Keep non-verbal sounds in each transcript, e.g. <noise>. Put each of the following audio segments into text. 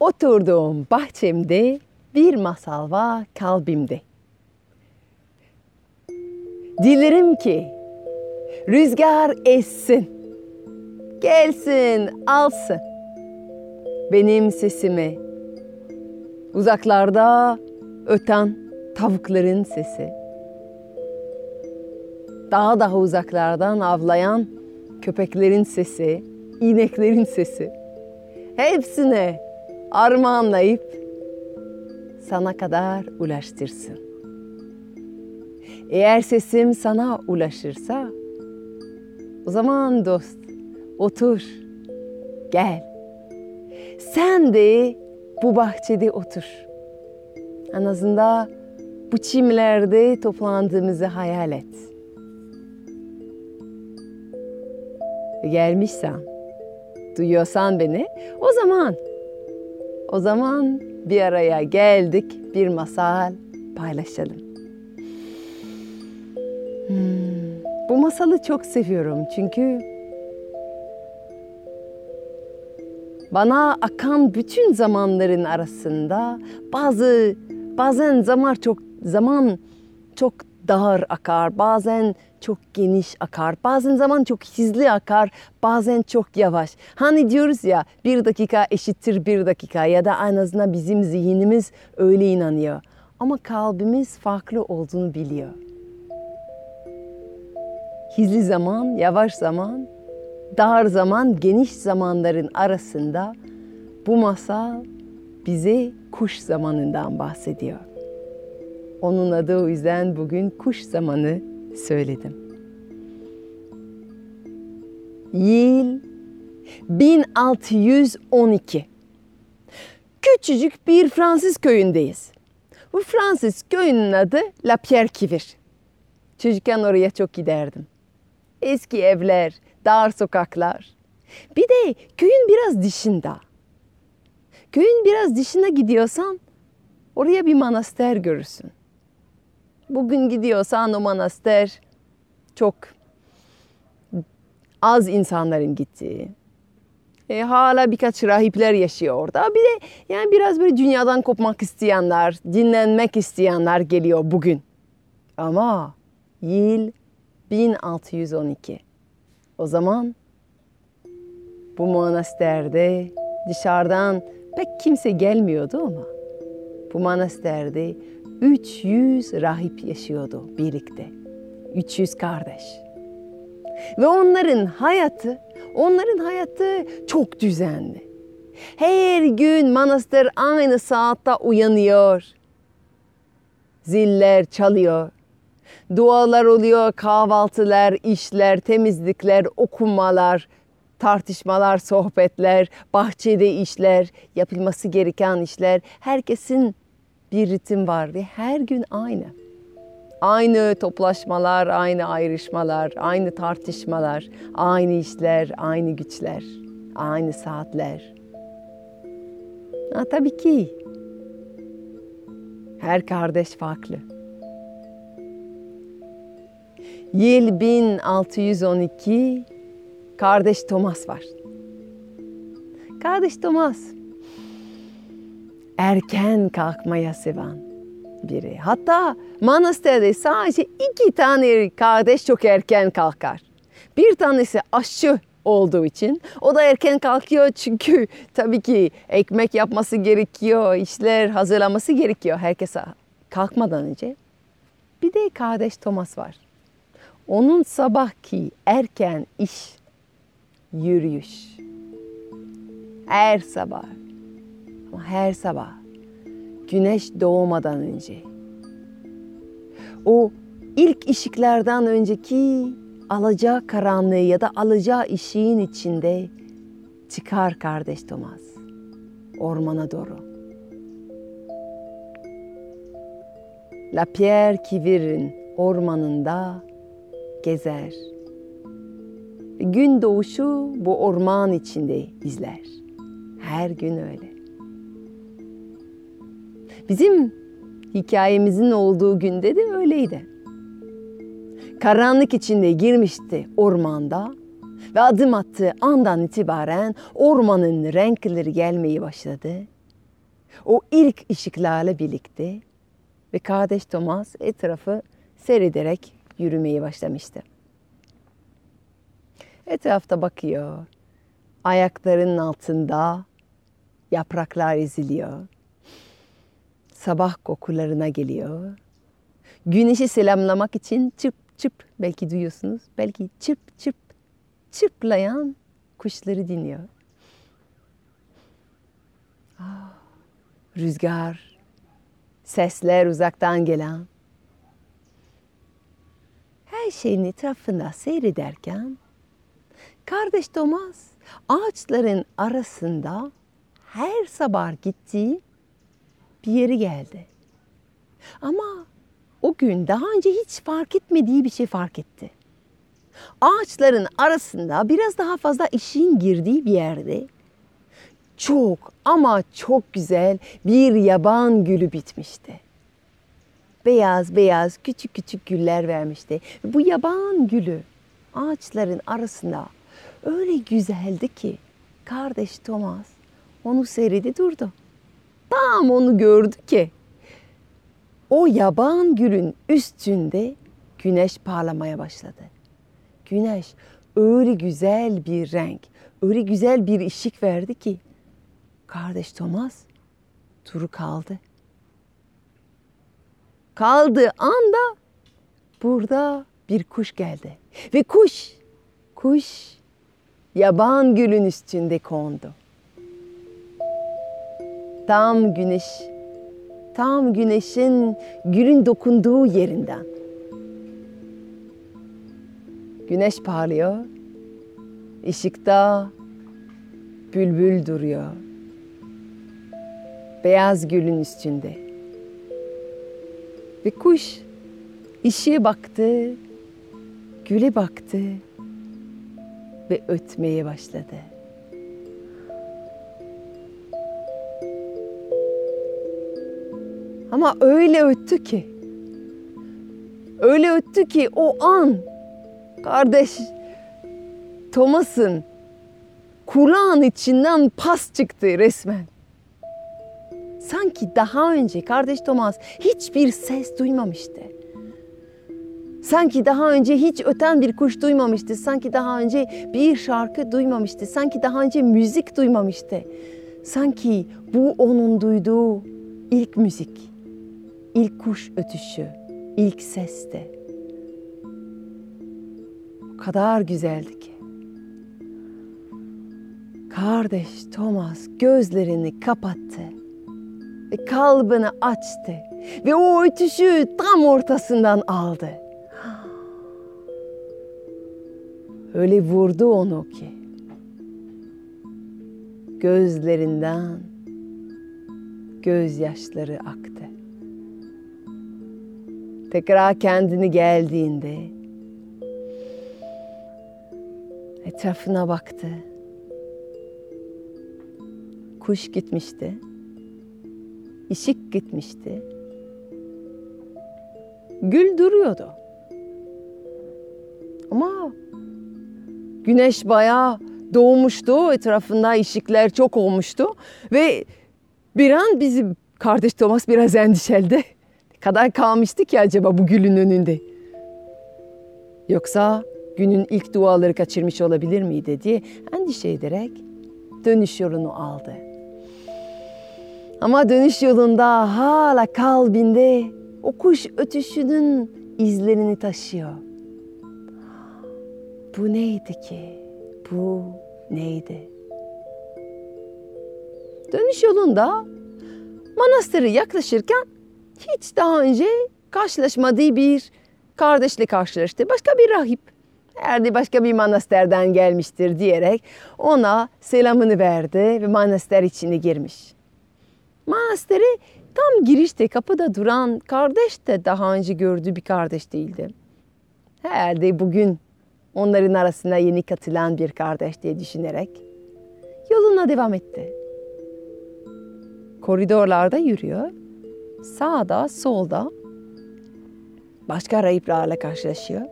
Oturduğum bahçemde bir masal var kalbimde. Dilerim ki rüzgar essin, gelsin alsın benim sesimi. Uzaklarda öten tavukların sesi. Daha daha uzaklardan avlayan köpeklerin sesi, ineklerin sesi. Hepsine armağanlayıp sana kadar ulaştırsın. Eğer sesim sana ulaşırsa o zaman dost otur, gel. Sen de bu bahçede otur. En azından bu çimlerde toplandığımızı hayal et. Gelmişsen, duyuyorsan beni, o zaman, o zaman bir araya geldik, bir masal paylaşalım. Hmm, bu masalı çok seviyorum çünkü bana akan bütün zamanların arasında bazı bazen zaman çok zaman çok dar akar, bazen çok geniş akar, bazen zaman çok hızlı akar, bazen çok yavaş. Hani diyoruz ya bir dakika eşittir bir dakika ya da en azından bizim zihnimiz öyle inanıyor. Ama kalbimiz farklı olduğunu biliyor. Hızlı zaman, yavaş zaman, dar zaman, geniş zamanların arasında bu masal bize kuş zamanından bahsediyor. Onun adı o yüzden bugün kuş zamanı söyledim. Yıl 1612. Küçücük bir Fransız köyündeyiz. Bu Fransız köyünün adı La Pierre Kivir. Çocukken oraya çok giderdim. Eski evler, dar sokaklar. Bir de köyün biraz dışında. Köyün biraz dışına gidiyorsan oraya bir manastır görürsün. Bugün gidiyorsan o manastır çok az insanların gittiği. E, hala birkaç rahipler yaşıyor orada. Bir de yani biraz böyle dünyadan kopmak isteyenler, dinlenmek isteyenler geliyor bugün. Ama yıl 1612. O zaman bu manasterde dışarıdan pek kimse gelmiyordu ama bu manasterde 300 rahip yaşıyordu birlikte. 300 kardeş. Ve onların hayatı, onların hayatı çok düzenli. Her gün manastır aynı saatte uyanıyor. Ziller çalıyor. Dualar oluyor, kahvaltılar, işler, temizlikler, okumalar, tartışmalar, sohbetler, bahçede işler, yapılması gereken işler. Herkesin bir ritim var ve her gün aynı. Aynı toplaşmalar, aynı ayrışmalar, aynı tartışmalar, aynı işler, aynı güçler, aynı saatler. Ha, tabii ki her kardeş farklı. Yıl 1612 kardeş Thomas var. Kardeş Thomas erken kalkmaya seven biri. Hatta manastırda sadece iki tane kardeş çok erken kalkar. Bir tanesi aşçı olduğu için o da erken kalkıyor çünkü tabii ki ekmek yapması gerekiyor, işler hazırlaması gerekiyor herkese kalkmadan önce. Bir de kardeş Thomas var. Onun sabahki erken iş yürüyüş. Her sabah her sabah güneş doğmadan önce o ilk ışıklardan önceki alacağı karanlığı ya da alacağı ışığın içinde çıkar kardeş Thomas ormana doğru. La Pierre Kivir'in ormanında gezer. Gün doğuşu bu orman içinde izler. Her gün öyle. Bizim hikayemizin olduğu günde de öyleydi. Karanlık içinde girmişti ormanda ve adım attığı andan itibaren ormanın renkleri gelmeye başladı. O ilk ışıklarla birlikte ve kardeş Thomas etrafı seyrederek yürümeye başlamıştı. Etrafta bakıyor. Ayaklarının altında yapraklar eziliyor. Sabah kokularına geliyor. Güneşi selamlamak için çıp çıp belki duyuyorsunuz. Belki çıp çıp çıplayan kuşları dinliyor. Ah, rüzgar, sesler uzaktan gelen. Her şeyin etrafında seyrederken kardeş Thomas ağaçların arasında her sabah gittiği bir yeri geldi. Ama o gün daha önce hiç fark etmediği bir şey fark etti. Ağaçların arasında biraz daha fazla ışığın girdiği bir yerde çok ama çok güzel bir yaban gülü bitmişti. Beyaz beyaz küçük küçük güller vermişti. Bu yaban gülü ağaçların arasında öyle güzeldi ki kardeş Thomas onu seyredi durdu. Tam onu gördü ki o yaban gülün üstünde güneş parlamaya başladı. Güneş öyle güzel bir renk, öyle güzel bir ışık verdi ki kardeş Thomas duru kaldı. Kaldığı anda burada bir kuş geldi. Ve kuş, kuş yaban gülün üstünde kondu. Tam güneş, tam güneşin gülün dokunduğu yerinden. Güneş parlıyor, ışıkta bülbül duruyor. Beyaz gülün üstünde. Ve kuş ışığa baktı, güle baktı ve ötmeye başladı. Ama öyle öttü ki, öyle öttü ki o an kardeş Thomas'ın kulağın içinden pas çıktı resmen. Sanki daha önce kardeş Thomas hiçbir ses duymamıştı. Sanki daha önce hiç öten bir kuş duymamıştı. Sanki daha önce bir şarkı duymamıştı. Sanki daha önce müzik duymamıştı. Sanki bu onun duyduğu ilk müzik, ilk kuş ötüşü, ilk sesti. O kadar güzeldi ki. Kardeş Thomas gözlerini kapattı ve kalbini açtı ve o ötüşü tam ortasından aldı. Öyle vurdu onu ki gözlerinden gözyaşları aktı. Tekrar kendini geldiğinde etrafına baktı. Kuş gitmişti. Işık gitmişti. Gül duruyordu. Ama güneş bayağı doğmuştu. Etrafında ışıklar çok olmuştu. Ve bir an bizim kardeş Thomas biraz endişeldi. Kadar kalmıştı ki acaba bu gülün önünde? Yoksa günün ilk duaları kaçırmış olabilir miydi diye endişe ederek dönüş yolunu aldı. Ama dönüş yolunda hala kalbinde o kuş ötüşünün izlerini taşıyor. Bu neydi ki? Bu neydi? Dönüş yolunda manastırı yaklaşırken hiç daha önce karşılaşmadığı bir kardeşle karşılaştı. Başka bir rahip. Herhalde başka bir manastırdan gelmiştir diyerek ona selamını verdi ve manastır içine girmiş. Manastırı tam girişte kapıda duran kardeş de daha önce gördüğü bir kardeş değildi. Herhalde bugün onların arasına yeni katılan bir kardeş diye düşünerek yoluna devam etti. Koridorlarda yürüyor. Sağda, solda başka rahiplerle karşılaşıyor.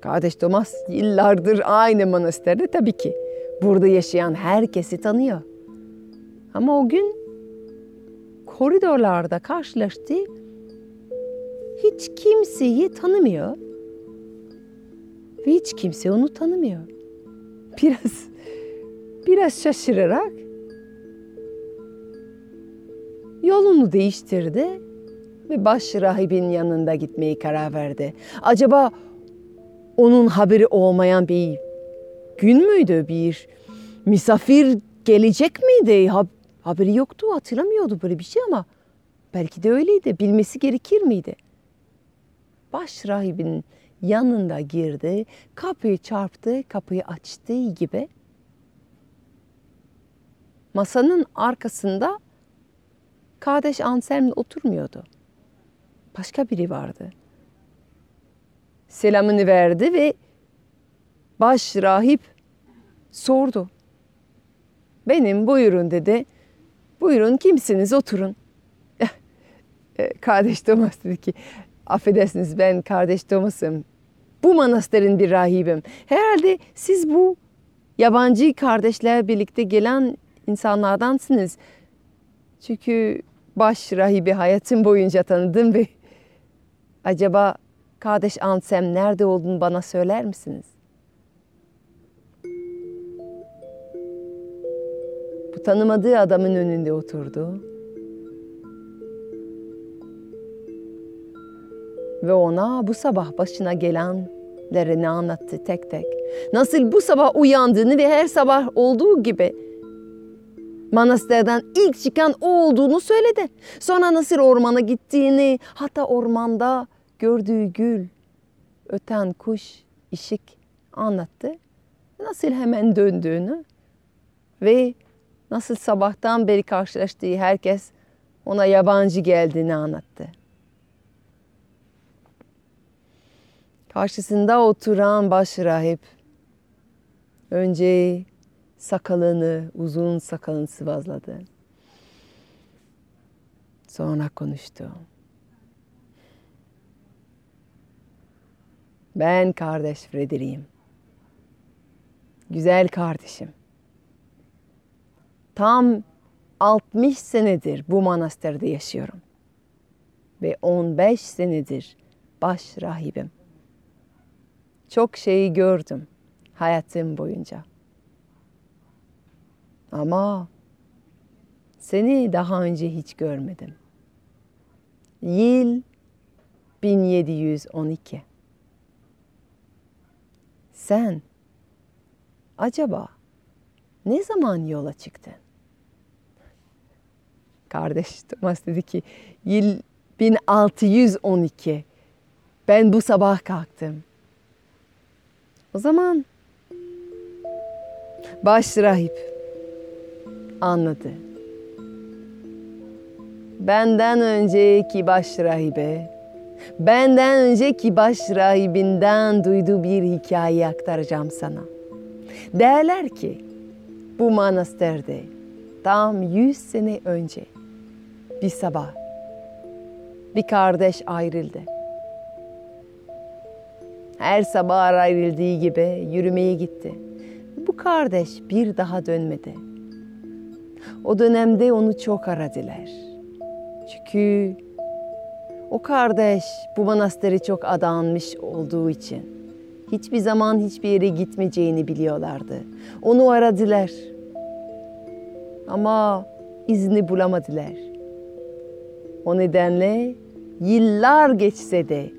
Kardeş Thomas yıllardır aynı manastırda tabii ki Burada yaşayan herkesi tanıyor. Ama o gün koridorlarda karşılaştı. Hiç kimseyi tanımıyor. Ve hiç kimse onu tanımıyor. Biraz biraz şaşırarak yolunu değiştirdi ve baş rahibin yanında gitmeyi karar verdi. Acaba onun haberi olmayan bir gün müydü? Bir misafir gelecek miydi? haberi yoktu, hatırlamıyordu böyle bir şey ama belki de öyleydi. Bilmesi gerekir miydi? Baş rahibin yanında girdi, kapıyı çarptı, kapıyı açtığı gibi masanın arkasında kardeş Anselm oturmuyordu. Başka biri vardı. Selamını verdi ve baş rahip sordu. Benim buyurun dedi. Buyurun kimsiniz oturun. <laughs> Eh, kardeş Thomas dedi ki affedersiniz ben kardeş Thomas'ım. Bu manastırın bir rahibim. Herhalde siz bu yabancı kardeşler birlikte gelen insanlardansınız. Çünkü baş rahibi hayatım boyunca tanıdım ve acaba kardeş Ansem nerede olduğunu bana söyler misiniz? Bu tanımadığı adamın önünde oturdu. Ve ona bu sabah başına gelenlerini anlattı tek tek. Nasıl bu sabah uyandığını ve her sabah olduğu gibi manastırdan ilk çıkan o olduğunu söyledi. Sonra nasıl ormana gittiğini, hatta ormanda gördüğü gül, öten kuş, ışık anlattı. Nasıl hemen döndüğünü ve nasıl sabahtan beri karşılaştığı herkes ona yabancı geldiğini anlattı. Karşısında oturan baş rahip önce sakalını, uzun sakalını sıvazladı. Sonra konuştu. Ben kardeş Frederick'im. Güzel kardeşim. Tam 60 senedir bu manastırda yaşıyorum. Ve 15 senedir baş rahibim. Çok şeyi gördüm hayatım boyunca. Ama seni daha önce hiç görmedim. Yıl 1712. Sen acaba ne zaman yola çıktın? Kardeş Thomas dedi ki yıl 1612. Ben bu sabah kalktım. O zaman baş rahip anladı. Benden önceki baş rahibe, benden önceki baş rahibinden duyduğu bir hikaye aktaracağım sana. Derler ki bu manastırda tam yüz sene önce bir sabah bir kardeş ayrıldı. Her sabah ayrıldığı gibi yürümeye gitti. Bu kardeş bir daha dönmedi. O dönemde onu çok aradılar. Çünkü o kardeş bu manastırı çok adanmış olduğu için hiçbir zaman hiçbir yere gitmeyeceğini biliyorlardı. Onu aradılar. Ama izni bulamadılar. O nedenle yıllar geçse de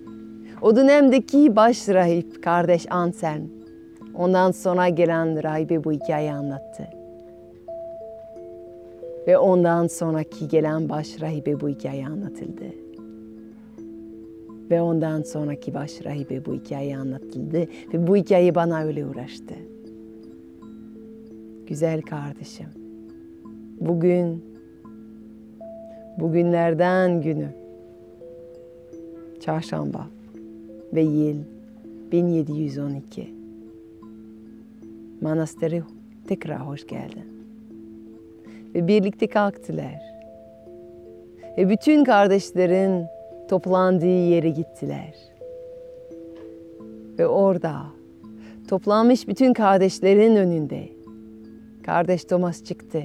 o dönemdeki baş rahip kardeş Anselm ondan sonra gelen rahibe bu hikayeyi anlattı. Ve ondan sonraki gelen baş rahibe bu hikaye anlatıldı. Ve ondan sonraki baş rahibe bu hikaye anlatıldı. Ve bu hikaye bana öyle uğraştı. Güzel kardeşim. Bugün, bugünlerden günü, çarşamba ve yıl 1712. Manastırı tekrar hoş geldin. Ve birlikte kalktılar. Ve bütün kardeşlerin toplandığı yere gittiler. Ve orada toplanmış bütün kardeşlerin önünde Kardeş Thomas çıktı.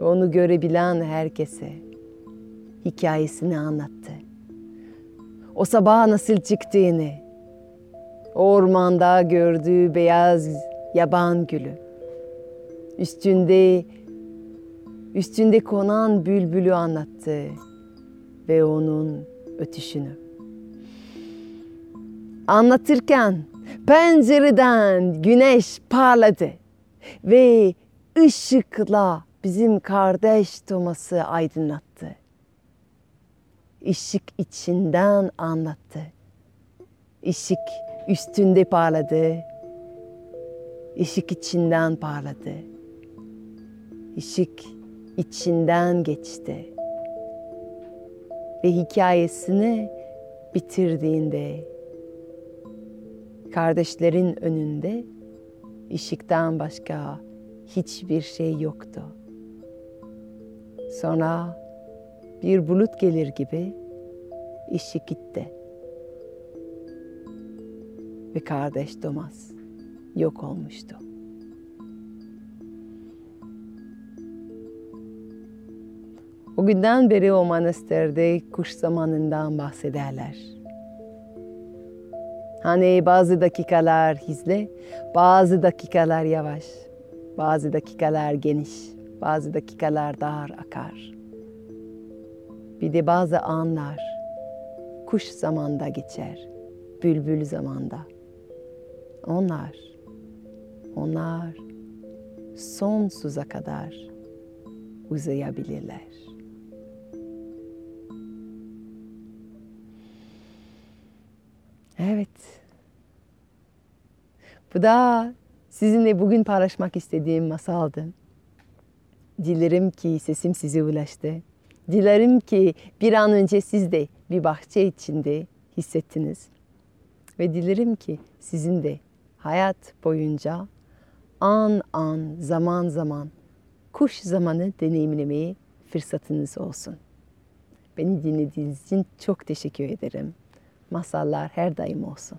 Ve onu görebilen herkese hikayesini anlattı. O sabah nasıl çıktığını, ormanda gördüğü beyaz yaban gülü, üstünde üstünde konan bülbülü anlattı ve onun ötüşünü. Anlatırken pencereden güneş parladı ve ışıkla bizim kardeş Thomas'ı aydınlattı. Işık içinden anlattı. Işık üstünde parladı. Işık içinden parladı. Işık içinden geçti. Ve hikayesini bitirdiğinde kardeşlerin önünde ışıktan başka hiçbir şey yoktu. Sonra bir bulut gelir gibi ışık gitti. Ve kardeş Thomas yok olmuştu. O günden beri o manasterde kuş zamanından bahsederler. Hani bazı dakikalar hızlı, bazı dakikalar yavaş, bazı dakikalar geniş, bazı dakikalar dar akar. Bir de bazı anlar kuş zamanda geçer, bülbül zamanda. Onlar, onlar sonsuza kadar uzayabilirler. Evet. Bu da sizinle bugün paylaşmak istediğim masaldı. Dilerim ki sesim size ulaştı. Dilerim ki bir an önce siz de bir bahçe içinde hissettiniz. Ve dilerim ki sizin de hayat boyunca an an, zaman zaman kuş zamanı deneyimlemeye fırsatınız olsun. Beni dinlediğiniz için çok teşekkür ederim. Masallar her daim olsun.